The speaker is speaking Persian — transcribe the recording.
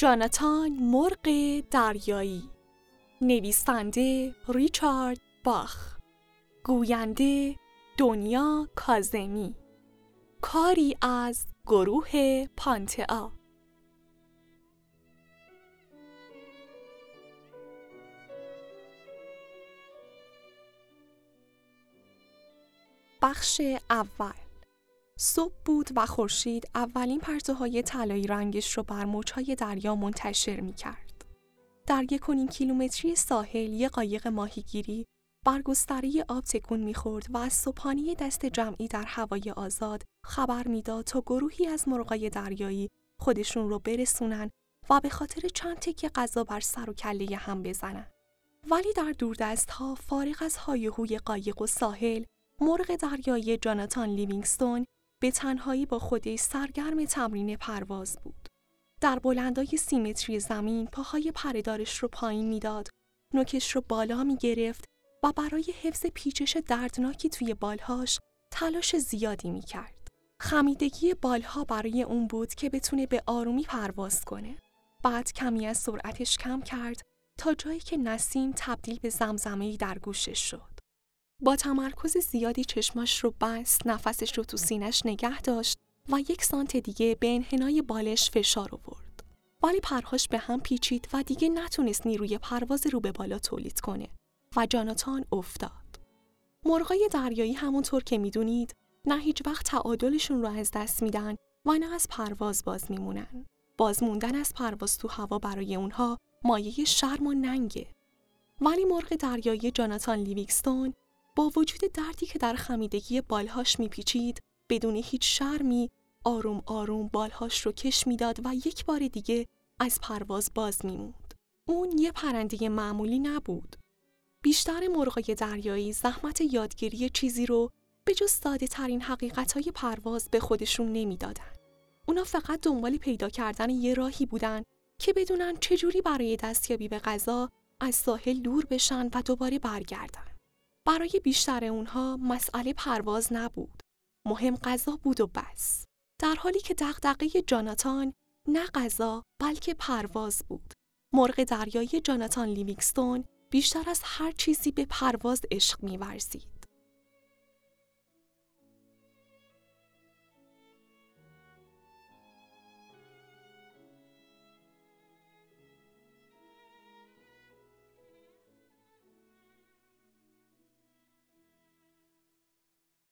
جاناتان مرغ دریایی. نویسنده ریچارد باخ. گوینده دنیا کازمی. کاری از گروه پانتئا. بخش اول. صبح بود و خورشید اولین پرتوهای طلایی رنگش رو بر موجهای دریا منتشر می کرد. در یک و کیلومتری ساحل یک قایق ماهیگیری بر گستره آب تکون می‌خورد و از صبحانی دست جمعی در هوای آزاد خبر می‌داد تا گروهی از مرغای دریایی خودشون رو برسونن و به خاطر چند تکه غذا بر سر و کله هم بزنن. ولی در دوردست ها فارغ از هایهوی قایق و ساحل مرغ دریایی جاناتان لیوینگستون به تنهایی با خودش سرگرم تمرین پرواز بود. در بلندای سیمتری زمین پاهای پردارش رو پایین می‌داد، نوکش رو بالا می گرفت و برای حفظ پیچش دردناکی توی بالهاش تلاش زیادی می کرد. خمیدگی بالها برای اون بود که بتونه به آرومی پرواز کنه. بعد کمی از سرعتش کم کرد تا جایی که نسیم تبدیل به زمزمهی در گوشش شد. با تمرکز زیادی چشماش رو بست، نفسش رو تو سینش نگه داشت و یک سانت دیگه به انحنای بالش فشار آورد. ولی پرهاش به هم پیچید و دیگه نتونست نیروی پرواز رو به بالا تولید کنه و جاناتان افتاد. مرغای دریایی همونطور که می‌دونید نه هیچ وقت تعادلشون رو از دست میدن و نه از پرواز باز میمونن. باز موندن از پرواز تو هوا برای اونها مایه شرم و ننگه. ولی مرغ دریایی جاناتان لیویکستون با وجود دردی که در خمیدگی بالهاش میپیچید بدون هیچ شرمی آروم آروم بالهاش رو کش می‌داد و یک بار دیگه از پرواز باز میموند. اون یه پرنده معمولی نبود. بیشتر مرغای دریایی زحمت یادگیری چیزی رو به جز ساده ترین حقیقت پرواز به خودشون نمی‌دادن. اونا فقط دنبال پیدا کردن یه راهی بودن که بدونن چجوری برای دستیابی به غذا از ساحل دور بشن و دوباره برگردن. برای بیشتر اونها مسئله پرواز نبود. مهم غذا بود و بس. در حالی که دغدغه جاناتان نه غذا بلکه پرواز بود. مرغ دریایی جاناتان لیوینگستون بیشتر از هر چیزی به پرواز عشق می‌ورزید.